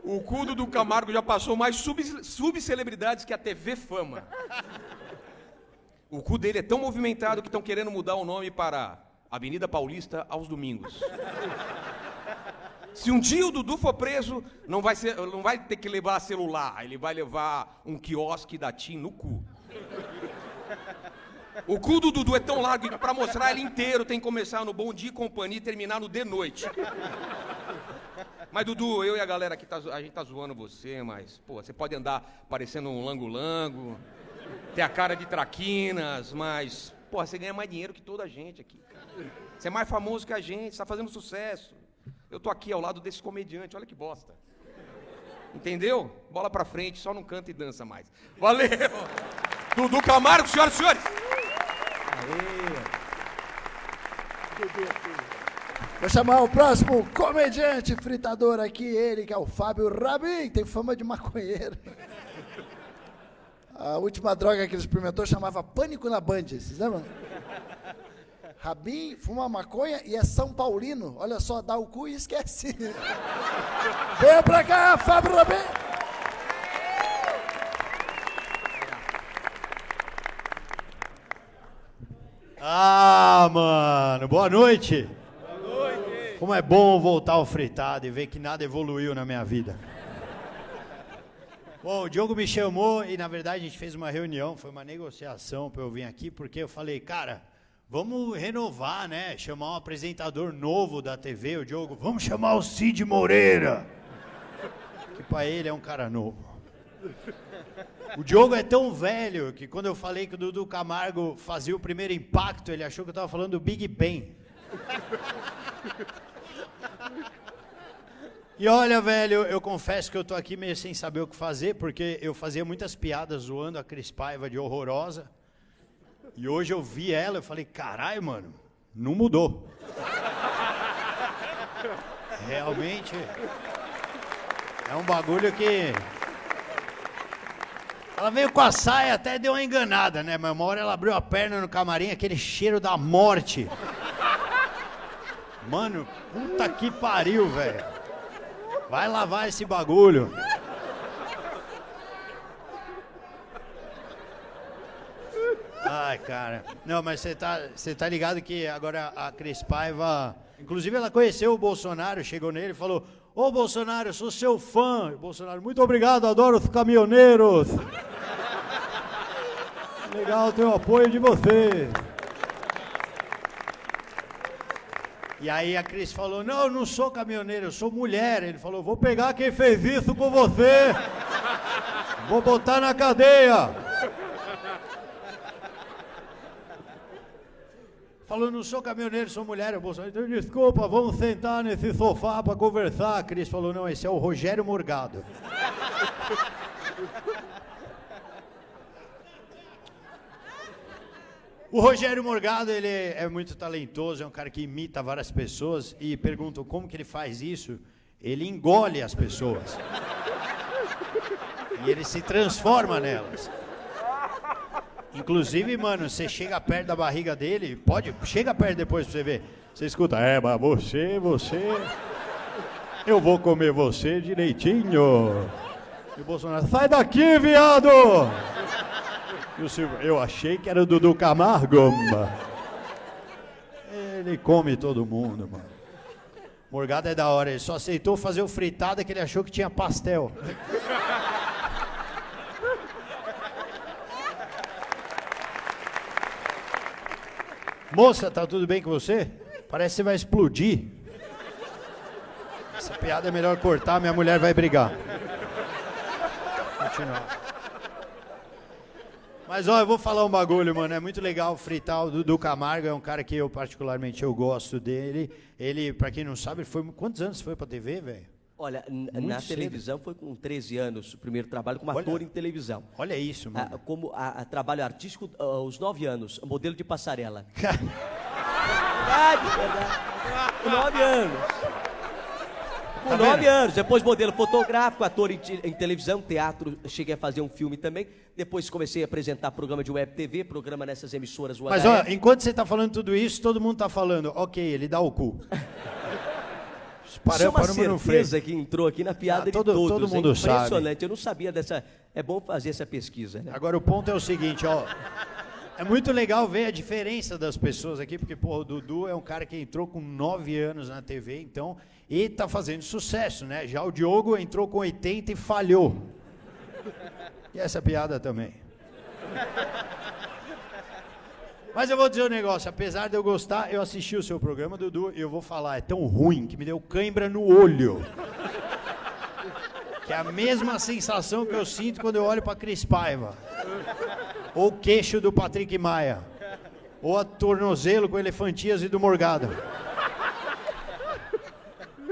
O cu do Dudu Camargo já passou mais sub- subcelebridades que a TV Fama. O cu dele é tão movimentado que estão querendo mudar o nome para Avenida Paulista aos domingos. Se um dia o Dudu for preso, não vai, ser- não vai ter que levar celular, ele vai levar um quiosque da TIM no cu. O cu do Dudu é tão largo que pra mostrar ele inteiro tem que começar no Bom Dia e Companhia e terminar no De Noite. Mas, Dudu, eu e a galera aqui, tá, a gente tá zoando você, mas, pô, você pode andar parecendo um lango-lango, ter a cara de traquinas, mas, pô, você ganha mais dinheiro que toda a gente aqui. Você é mais famoso que a gente, você tá fazendo sucesso. Eu tô aqui ao lado desse comediante, olha que bosta. Entendeu? Bola pra frente, só não canta e dança mais. Valeu! Dudu Camargo, senhoras e senhores! Vou chamar o próximo comediante fritador aqui, ele que é o Fábio Rabin, tem fama de maconheiro. A última droga que ele experimentou chamava Pânico na Band, vocês lembram? Rabin fuma maconha e é São Paulino. Olha só, dá o cu e esquece. Venha pra cá, Fábio Rabin. Ah, mano, boa noite. Boa noite. Como é bom voltar ao fritado e ver que nada evoluiu na minha vida. Bom, o Diogo me chamou e na verdade a gente fez uma reunião, foi uma negociação para eu vir aqui, porque eu falei, cara, vamos renovar, né? Chamar um apresentador novo da TV, o Diogo, vamos chamar o Cid Moreira. Que para ele é um cara novo. O Diogo é tão velho que quando eu falei que o Dudu Camargo fazia o primeiro impacto, ele achou que eu tava falando do Big Bang. E olha, velho, eu confesso que eu tô aqui meio sem saber o que fazer, porque eu fazia muitas piadas zoando a Cris Paiva de horrorosa. E hoje eu vi ela, eu falei, caralho, mano, não mudou. Realmente é um bagulho que ela veio com a saia, até deu uma enganada, né? Mas uma hora ela abriu a perna no camarim, aquele cheiro da morte. Mano, puta que pariu, velho. Vai lavar esse bagulho. Ai, cara. Não, mas você tá, você tá ligado que agora a Cris Paiva. Inclusive, ela conheceu o Bolsonaro, chegou nele e falou: Ô Bolsonaro, eu sou seu fã. E Bolsonaro, muito obrigado, adoro os caminhoneiros. Legal ter o apoio de vocês. E aí a Cris falou: Não, eu não sou caminhoneiro, eu sou mulher. Ele falou: Vou pegar quem fez isso com você. Vou botar na cadeia. Falou, não sou caminhoneiro, sou mulher. O Bolsonaro, então, desculpa, vamos sentar nesse sofá para conversar. A Cris falou, não, esse é o Rogério Morgado. O Rogério Morgado, ele é muito talentoso, é um cara que imita várias pessoas e perguntam como que ele faz isso. Ele engole as pessoas. E ele se transforma nelas. Inclusive, mano, você chega perto da barriga dele, pode, chega perto depois pra você ver. Você escuta, é, mas você, você, eu vou comer você direitinho. E o Bolsonaro, sai daqui, viado! E o Silvio, eu achei que era o Dudu Camargo. Ele come todo mundo, mano. Morgado é da hora, ele só aceitou fazer o fritada que ele achou que tinha pastel. Moça, tá tudo bem com você? Parece que você vai explodir. Essa piada é melhor cortar, minha mulher vai brigar. Continuar. Mas ó, eu vou falar um bagulho, mano. É muito legal fritar o Dudu Camargo, é um cara que eu particularmente eu gosto dele. Ele, pra quem não sabe, foi. Quantos anos foi pra TV, velho? Olha, Muito na cedo. televisão foi com 13 anos, o primeiro trabalho como Olha. ator em televisão. Olha isso, mano. Ah, como a, a trabalho artístico ah, aos 9 anos, modelo de passarela. Verdade, verdade. Com 9 anos. Com Tá 9 vendo? anos. Depois modelo fotográfico, ator em, em televisão, teatro. Cheguei a fazer um filme também. Depois comecei a apresentar programa de web TV, programa nessas emissoras. Mas ó, enquanto você tá falando tudo isso, todo mundo tá falando, ok, ele dá o cu. Isso é uma certeza que entrou aqui na piada Ah, todo- de todos. todo mundo sabe. Impressionante. Eu não sabia dessa... É bom fazer essa pesquisa, né? Agora o ponto é o seguinte, ó. É muito legal ver a diferença das pessoas aqui, porque, pô, o Dudu é um cara que entrou com 9 anos na TV, então, e tá fazendo sucesso, né? Já o Diogo entrou com 80 e falhou. E essa piada também. Mas eu vou dizer um negócio, apesar de eu gostar, eu assisti o seu programa, Dudu, e eu vou falar, é tão ruim que me deu cãibra no olho. Que é a mesma sensação que eu sinto quando eu olho pra Cris Paiva. Ou o queixo do Patrick Maia. Ou a tornozelo com elefantias e do Morgado.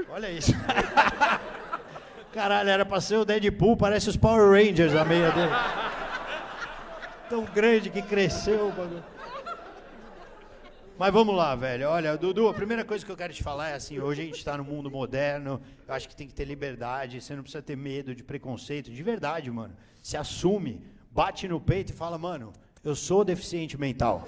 Olha isso. Caralho, era pra ser o Deadpool, parece os Power Rangers a meia dele. Tão grande que cresceu o bagulho. Mas vamos lá, velho. Olha, Dudu, a primeira coisa que eu quero te falar é assim: hoje a gente está no mundo moderno, eu acho que tem que ter liberdade, você não precisa ter medo de preconceito, de verdade, mano. Se assume, bate no peito e fala, mano, eu sou deficiente mental.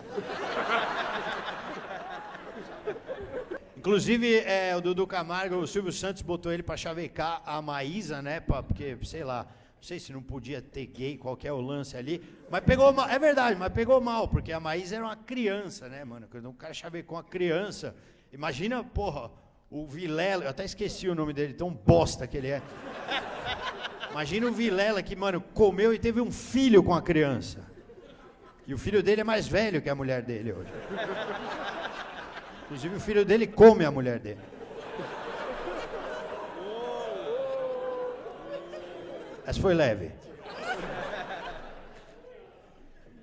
Inclusive, é, o Dudu Camargo, o Silvio Santos botou ele pra chavecar a Maísa, né? pra- porque, sei lá, sei se não podia ter gay, qual que é o lance ali. Mas pegou mal, é verdade, mas pegou mal, porque a Maísa era uma criança, né, mano? Quando o cara chavecou uma criança. Imagina, porra, o Vilela, eu até esqueci o nome dele, tão bosta que ele é. Imagina o Vilela que, mano, comeu e teve um filho com a criança. E o filho dele é mais velho que a mulher dele hoje. Inclusive o filho dele come a mulher dele. Essa foi leve.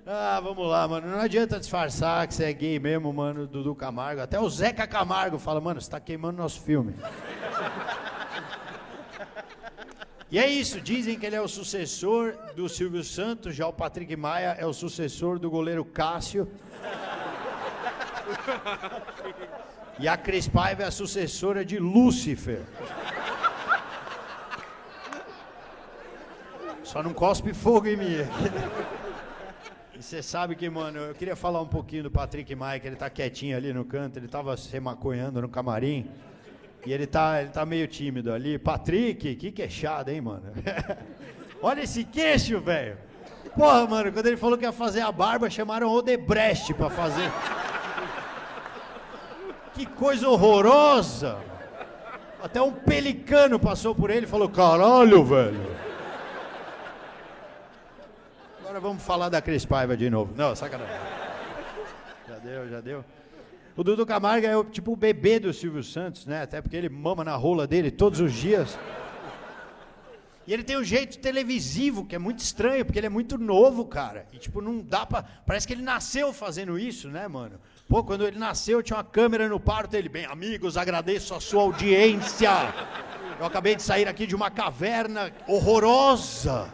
Ah, vamos lá, mano. Não adianta disfarçar que você é gay mesmo, mano, Dudu Camargo. Até o Zeca Camargo fala, mano, você tá queimando nosso filme. E é isso, dizem que ele é o sucessor do Silvio Santos, já o Patrick Maia é o sucessor do goleiro Cássio. E a Cris Paiva é a sucessora de Lúcifer. Só não cospe fogo em mim. E você sabe que, mano, eu queria falar um pouquinho do Patrick que ele tá quietinho ali no canto, ele tava se maconhando no camarim. E ele tá, ele tá meio tímido ali. Patrick, que queixada, hein, mano? Olha esse queixo, velho. Porra, mano, quando ele falou que ia fazer a barba, chamaram Odebrecht pra fazer. Que coisa horrorosa! Até um pelicano passou por ele e falou: caralho, velho. Agora vamos falar da Cris Paiva de novo. Não, sacanagem. Já deu, já deu. O Dudu Camargo é o, tipo o bebê do Silvio Santos, né? Até porque ele mama na rola dele todos os dias. E ele tem um jeito televisivo que é muito estranho, porque ele é muito novo, cara. E tipo, não dá pra. Parece que ele nasceu fazendo isso, né, mano? Pô, quando ele nasceu, tinha uma câmera no parto dele. Bem, amigos, agradeço a sua audiência. Eu acabei de sair aqui de uma caverna horrorosa.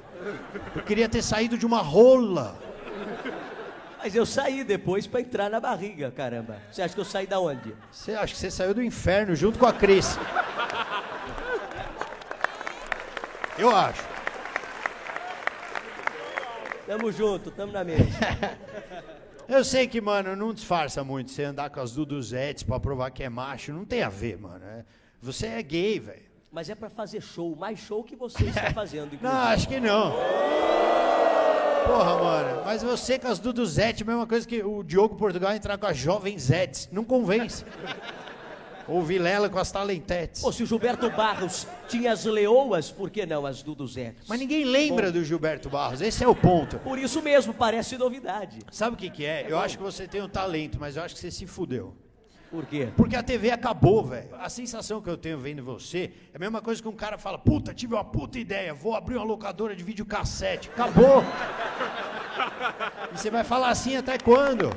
Eu queria ter saído de uma rola. Mas eu saí depois pra entrar na barriga, caramba. Você acha que eu saí da onde? Você acha que você saiu do inferno junto com a Cris? Eu acho. Tamo junto, tamo na mesa. Eu sei que, mano, não disfarça muito você andar com as Duduzetes pra provar que é macho. Não tem a ver, mano. É- Você é gay, velho. Mas é pra fazer show, mais show que você está fazendo, inclusive. Não, acho que não. Porra, mano. Mas você com as Duduzetes, mesma coisa que o Diogo Portugal entrar com as Jovens Zetes. Não convence. Ou Vilela com as Talentetes. Pô, se o Gilberto Barros tinha as leoas, por que não as Duduzetes? Mas ninguém lembra do Gilberto Barros. Esse é o ponto. Por isso mesmo, parece novidade. Sabe o que, que é? Eu acho que você tem um talento, mas eu acho que você se fudeu. Por quê? Porque a TV acabou, velho. A sensação que eu tenho vendo você é a mesma coisa que um cara fala: puta, tive uma puta ideia, vou abrir uma locadora de videocassete. Acabou. e você vai falar assim até quando?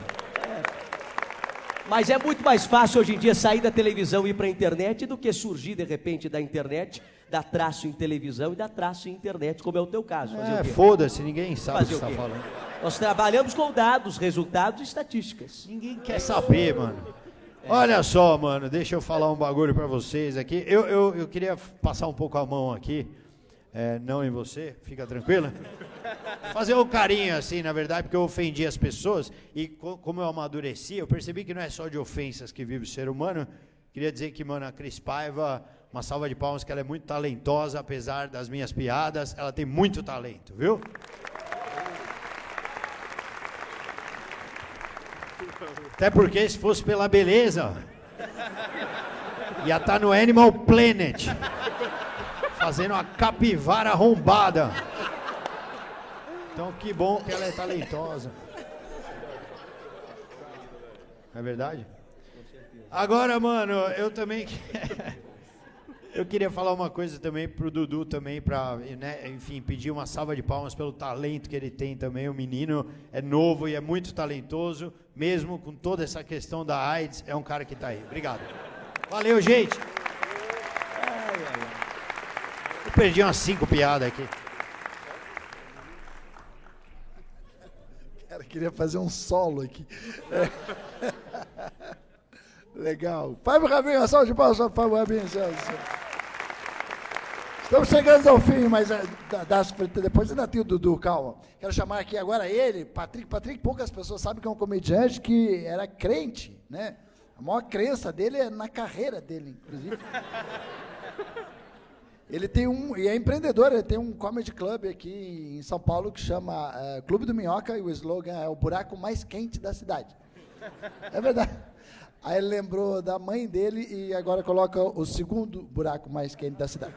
Mas é muito mais fácil hoje em dia sair da televisão e ir pra internet do que surgir de repente da internet, dar traço em televisão e dar traço em internet, como é o teu caso. Fazer É, foda-se, ninguém sabe Fazer o que o você quê? tá falando. Nós trabalhamos com dados, resultados e estatísticas. Ninguém quer saber, mano. Olha só, mano, deixa eu falar um bagulho pra vocês aqui. Eu, eu, eu queria passar um pouco a mão aqui, é, não em você, fica tranquila. Fazer um carinho assim, na verdade, porque eu ofendi as pessoas e co- como eu amadureci, eu percebi que não é só de ofensas que vive o ser humano. Queria dizer que, mano, a Cris Paiva, uma salva de palmas, que ela é muito talentosa, apesar das minhas piadas, ela tem muito talento, viu? Até porque se fosse pela beleza, ia estar no Animal Planet, fazendo uma capivara arrombada. Então que bom que ela é talentosa. Não é verdade? Agora, mano, eu também eu queria falar uma coisa também pro Dudu também para, enfim, pedir uma salva de palmas pelo talento que ele tem também. O menino é novo e é muito talentoso, mesmo com toda essa questão da AIDS, é um cara que tá aí. Obrigado. Valeu, gente. Eu perdi umas cinco piadas aqui. Cara, queria fazer um solo aqui. É. Legal. Fábio Rabinho, uma salva de palmas para o Fábio Rabinho. senhoras e senhores. Estamos chegando ao fim, mas da- das, depois ainda tem o Dudu, calma. Quero chamar aqui agora ele, Patrick. Patrick, poucas pessoas sabem que é um comediante que era crente, né? A maior crença dele é na carreira dele, inclusive. Ele tem um, e é empreendedor, ele tem um comedy club aqui em São Paulo que chama eh, Clube do Minhoca e o slogan é o buraco mais quente da cidade. É verdade. Aí ele lembrou da mãe dele e agora coloca o segundo buraco mais quente da cidade.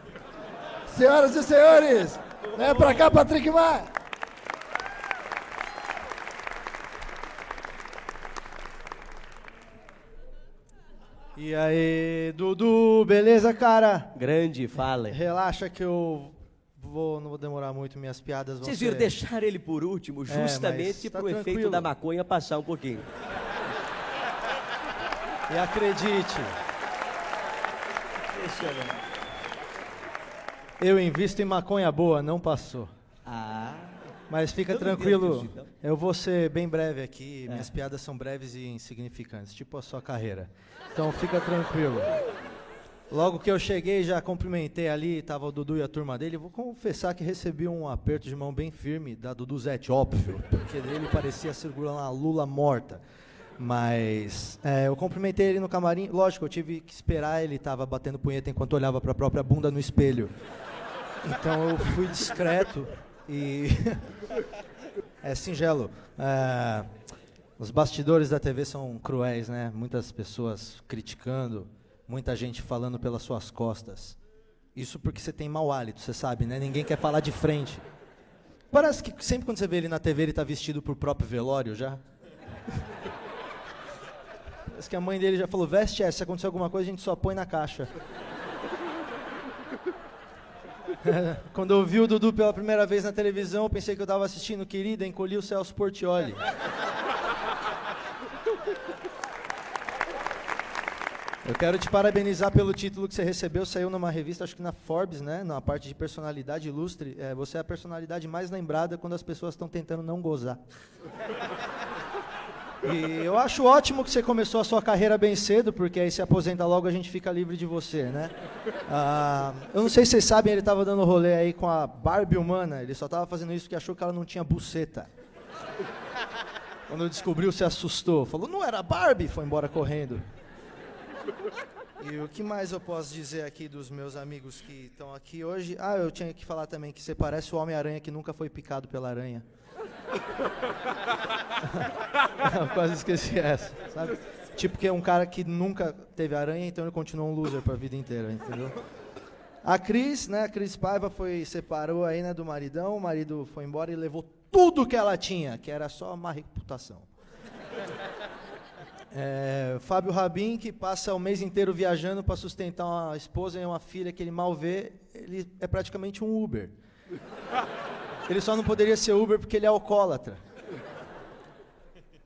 Senhoras e senhores, vem pra cá, Patrick Mar. E aí, Dudu, beleza, cara? Grande, fala. Relaxa que eu vou, não vou demorar muito, minhas piadas vão Vocês ser... viram deixar ele por último, É, justamente mas tá pro efeito tranquilo. da maconha passar um pouquinho. E acredite, eu invisto em maconha boa, não passou. Ah, Mas fica não tranquilo, isso, então. eu vou ser bem breve aqui, É. minhas piadas são breves e insignificantes, tipo a sua carreira. Então fica tranquilo. Logo que eu cheguei, já cumprimentei ali, tava o Dudu e a turma dele. Vou confessar que recebi um aperto de mão bem firme da Dudu Zete, óbvio, porque ele parecia segurando a Lula morta. Mas é, eu cumprimentei ele no camarim. Lógico, eu tive que esperar, ele tava batendo punheta enquanto olhava para a própria bunda no espelho. Então eu fui discreto e. é singelo. É, os bastidores da TV são cruéis, né? Muitas pessoas criticando, muita gente falando pelas suas costas. Isso porque você tem mau hálito, você sabe, né? Ninguém quer falar de frente. Parece que sempre quando você vê ele na TV, ele está vestido pro próprio velório já. Parece que a mãe dele já falou: veste essa, se acontecer alguma coisa, a gente só põe na caixa. Quando eu vi o Dudu pela primeira vez na televisão, eu pensei que eu estava assistindo Querida, encolhi o Celso Portioli. Eu quero te parabenizar pelo título que você recebeu. Saiu numa revista, acho que na Forbes, né? Na parte de personalidade ilustre. É, você é a personalidade mais lembrada quando as pessoas estão tentando não gozar. E eu acho ótimo que você começou a sua carreira bem cedo, porque aí se aposenta logo a gente fica livre de você, né? Ah, eu não sei se vocês sabem, ele estava dando rolê aí com a Barbie humana. Ele só estava fazendo isso porque achou que ela não tinha buceta. Quando descobriu, se assustou. Falou, não era Barbie, foi embora correndo. E o que mais eu posso dizer aqui dos meus amigos que estão aqui hoje? Ah, eu tinha que falar também que você parece o Homem-Aranha que nunca foi picado pela aranha. quase esqueci essa, sabe? Tipo que é um cara que nunca teve aranha, então ele continua um loser para a vida inteira, entendeu? A Cris, né, a Cris Paiva foi separou aí, né, do maridão, o marido foi embora e levou tudo que ela tinha, que era só uma reputação. É, Fábio Rabin, que passa o mês inteiro viajando para sustentar uma esposa e uma filha que ele mal vê, ele é praticamente um Uber. Ele só não poderia ser Uber porque ele é alcoólatra.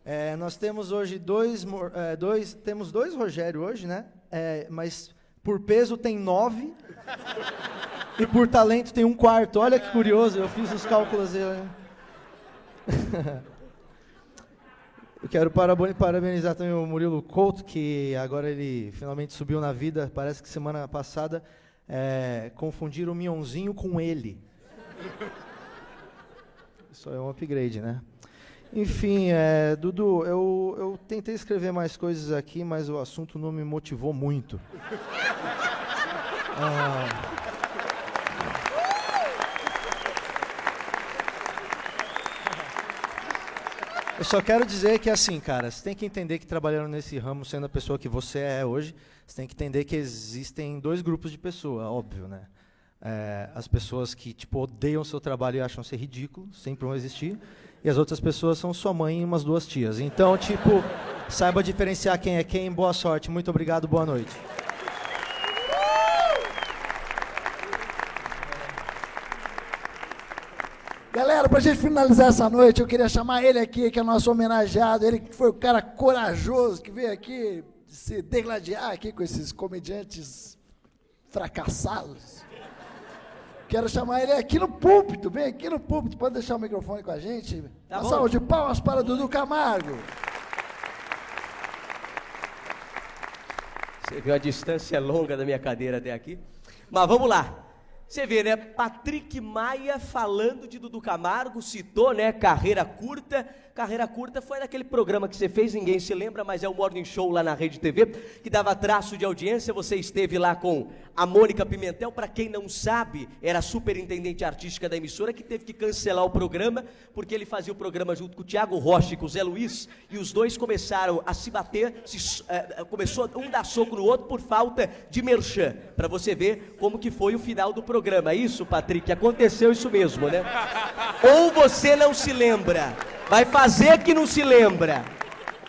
É, nós temos hoje dois, é, dois, temos dois Rogério hoje, né? É, mas por peso tem nove e por talento tem um quarto. Olha que curioso, eu fiz os cálculos. Eu, Eu quero parabenizar também o Murilo Couto, que agora ele finalmente subiu na vida. Parece que semana passada é, confundiram o Mionzinho com ele. Isso é um upgrade, né? Enfim, é, Dudu, eu, eu tentei escrever mais coisas aqui, mas o assunto não me motivou muito. Ah, Eu só quero dizer que, assim, cara, você tem que entender que trabalhando nesse ramo, sendo a pessoa que você é hoje, você tem que entender que existem dois grupos de pessoas, óbvio, né? É, as pessoas que, tipo, odeiam o seu trabalho e acham ser ridículo, sempre vão existir, e as outras pessoas são sua mãe e umas duas tias. Então, tipo, saiba diferenciar quem é quem. Boa sorte, muito obrigado, boa noite. Galera, pra gente finalizar essa noite, eu queria chamar ele aqui, que é nosso homenageado, ele que foi o cara corajoso que veio aqui se degladiar aqui com esses comediantes fracassados. Quero chamar ele aqui no púlpito, vem aqui no púlpito, pode deixar o microfone com a gente. Tá Uma salva de palmas para Dudu Camargo. Você viu a distância longa da minha cadeira até aqui? Mas vamos lá. Você vê, né? Patrick Maia falando de Dudu Camargo, citou, né? Carreira curta. Carreira curta foi naquele programa que você fez, ninguém se lembra, mas é o Morning Show lá na Rede TV, que dava traço de audiência. Você esteve lá com a Mônica Pimentel, para quem não sabe, era a superintendente artística da emissora, que teve que cancelar o programa, porque ele fazia o programa junto com o Tiago Rocha e com o Zé Luiz, e os dois começaram a se bater, se, uh, começou um dar soco no outro por falta de merchan, para você ver como que foi o final do programa. Isso, Patrick, aconteceu isso mesmo, né? Ou você não se lembra? Vai fazer que não se lembra.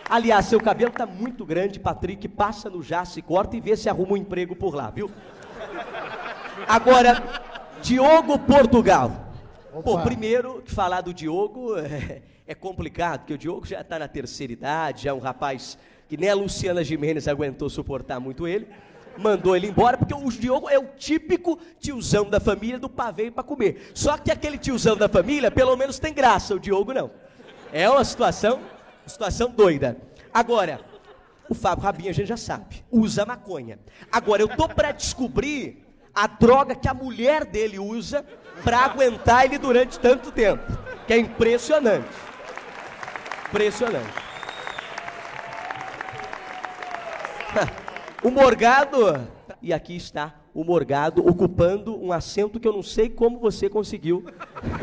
Aliás, seu cabelo tá muito grande, Patrick. Passa no Jace, corta e vê se arruma um emprego por lá, viu? Agora, Diogo Portugal. Opa. Pô, primeiro, falar do Diogo é, é complicado, porque o Diogo já está na terceira idade, já é um rapaz que nem a Luciana Jimenez aguentou suportar muito ele. Mandou ele embora, porque o Diogo é o típico tiozão da família do pavê para comer. Só que aquele tiozão da família, pelo menos tem graça, o Diogo não. É uma situação, situação doida. Agora, O Fábio Rabin a gente já sabe, usa maconha. Agora eu tô para descobrir a droga que a mulher dele usa para aguentar ele durante tanto tempo, que é impressionante. Impressionante. O Morgado, e aqui está o Morgado ocupando um assento que eu não sei como você conseguiu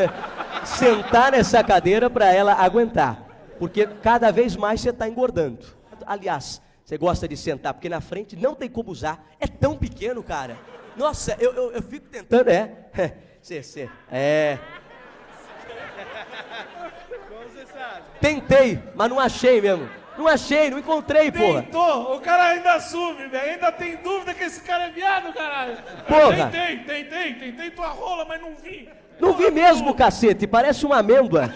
sentar nessa cadeira para ela aguentar, porque cada vez mais você está engordando. Aliás, você gosta de sentar, porque na frente não tem como usar, é tão pequeno, cara. Nossa, eu, eu, eu fico tentando, é. Cê, cê, é. Tentei, mas não achei mesmo. Não achei, não encontrei, porra. Tentou, o cara ainda assume, velho. Ainda tem dúvida que esse cara é viado, caralho. Porra. Tentei, tentei, tentei tua rola, mas não vi. Não vi mesmo, cacete, parece uma amêndoa.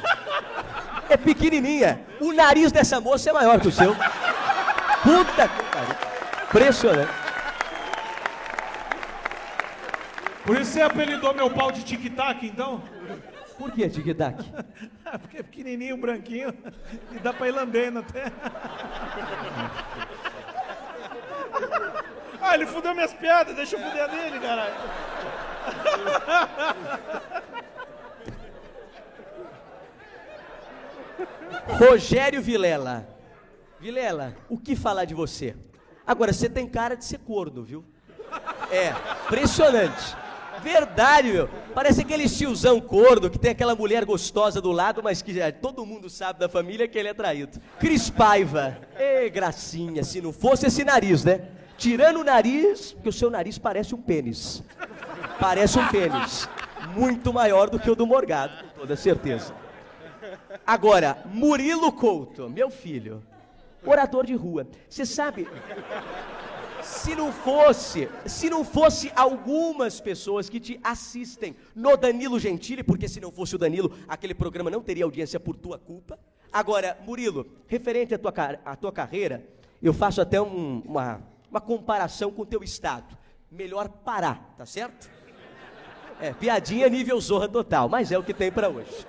É pequenininha. O nariz dessa moça é maior que o seu. Puta que pariu. Impressionante. Por isso você apelidou meu pau de tic-tac, então? Por que tic-tac? Porque é pequenininho, branquinho, e dá pra ir lambendo até. Ah, ele fudeu minhas piadas, deixa eu fuder a dele, caralho. Rogério Vilela. Vilela, o que falar de você? Agora, você tem cara de ser corno, viu? É, impressionante. Verdade, meu. Parece aquele tiozão corno que tem aquela mulher gostosa do lado, mas que já, todo mundo sabe da família que ele é traído. Cris Paiva. Ê, gracinha, se não fosse esse nariz, né? Tirando o nariz, porque o seu nariz parece um pênis. Parece um pênis. Muito maior do que o do Morgado, com toda certeza. Agora, Murilo Couto, meu filho, orador de rua. Você sabe, se não fosse, se não fosse algumas pessoas que te assistem no Danilo Gentili, porque se não fosse o Danilo, aquele programa não teria audiência por tua culpa. Agora, Murilo, referente à tua, à tua carreira, eu faço até um- uma, uma comparação com o teu estado. Melhor parar, tá certo? É, piadinha nível zorra total, mas é o que tem pra hoje.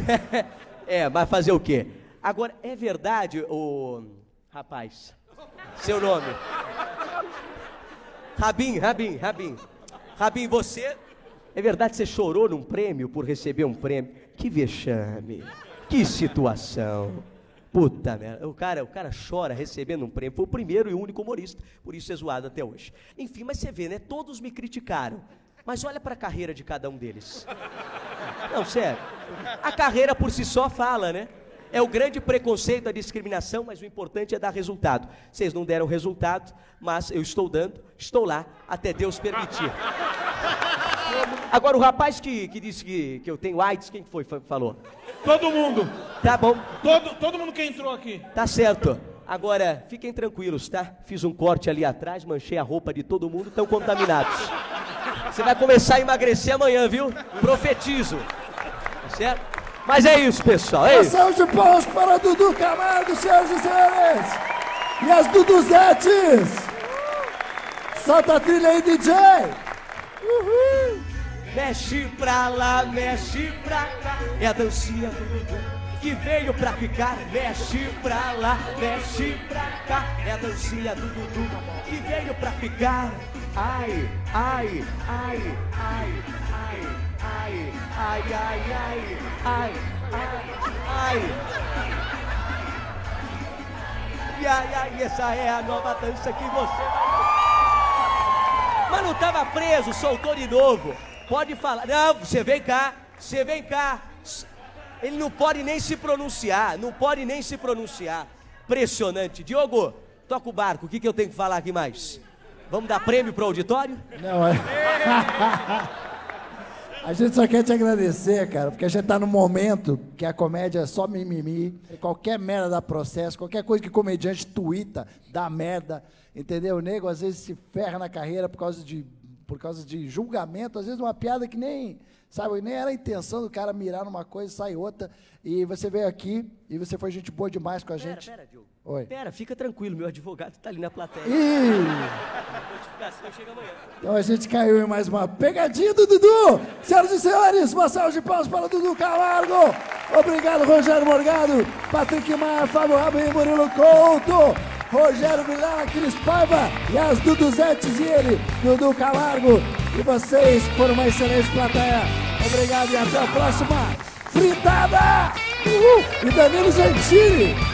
é, mas fazer o quê? Agora, é verdade, o rapaz, seu nome. Rabin, Rabin, Rabin. Rabin, você. É verdade que você chorou num prêmio por receber um prêmio? Que vexame. Que situação. Puta merda. O cara, o cara chora recebendo um prêmio. Foi o primeiro e único humorista, por isso é zoado até hoje. Enfim, mas você vê, né? Todos me criticaram. Mas olha para a carreira de cada um deles. Não, sério. A carreira por si só fala, né? É o grande preconceito, a discriminação, mas o importante é dar resultado. Vocês não deram resultado, mas eu estou dando, estou lá, até Deus permitir. Agora, o rapaz que, que disse que, que eu tenho AIDS, quem foi falou? Todo mundo. Tá bom, Todo, todo mundo que entrou aqui. tá certo. Agora, fiquem tranquilos, tá? Fiz um corte ali atrás, manchei a roupa de todo mundo, estão contaminados. Você vai começar a emagrecer amanhã, viu? Profetizo. Tá certo? Mas é isso, pessoal. É isso. De palmas para Dudu Camargo, senhoras e senhores! E as Duduzetes! Solta a trilha aí, DJ! Mexe pra lá, mexe pra cá. É a dancinha do que veio pra ficar. Mexe pra lá, mexe pra cá. É a dancinha do Dudu que veio pra ficar. Ai, ai, ai, ai, ai, ai, ai, ai, ai, ai, ai, ai. E ai, ai, essa é a nova dança que você vai. Mas não estava preso, soltou de novo. Pode falar. Não, você vem cá, você vem cá. Ele não pode nem se pronunciar, não pode nem se pronunciar. Impressionante. Diogo, toca o barco, o que, que eu tenho que falar aqui mais? Vamos dar prêmio pro auditório? Não, é. A gente só quer te agradecer, cara, porque a gente tá num momento que a comédia é só mimimi. Qualquer merda dá processo, qualquer coisa que comediante tuita dá merda, entendeu? O nego às vezes se ferra na carreira por causa de, por causa de julgamento, às vezes uma piada que nem, sabe, nem era a intenção do cara mirar numa coisa e sai outra. E você veio aqui e você foi gente boa demais com a gente. Pera, pera, Diogo. Oi. Pera, fica tranquilo, meu advogado tá ali na plateia. Senão chega amanhã. Então a gente caiu em mais uma pegadinha do Dudu. Senhoras e senhores, uma salva de palmas para o Dudu Camargo. Obrigado, Rogério Morgado, Patrick Maia, Fábio Rabin, Murilo Couto. Rogério Vilela, Cris Paiva e as Duduzetes e ele, Dudu Camargo. E vocês foram uma excelente plateia. Obrigado e até a próxima. Fritada! Uhul! E Danilo Gentili.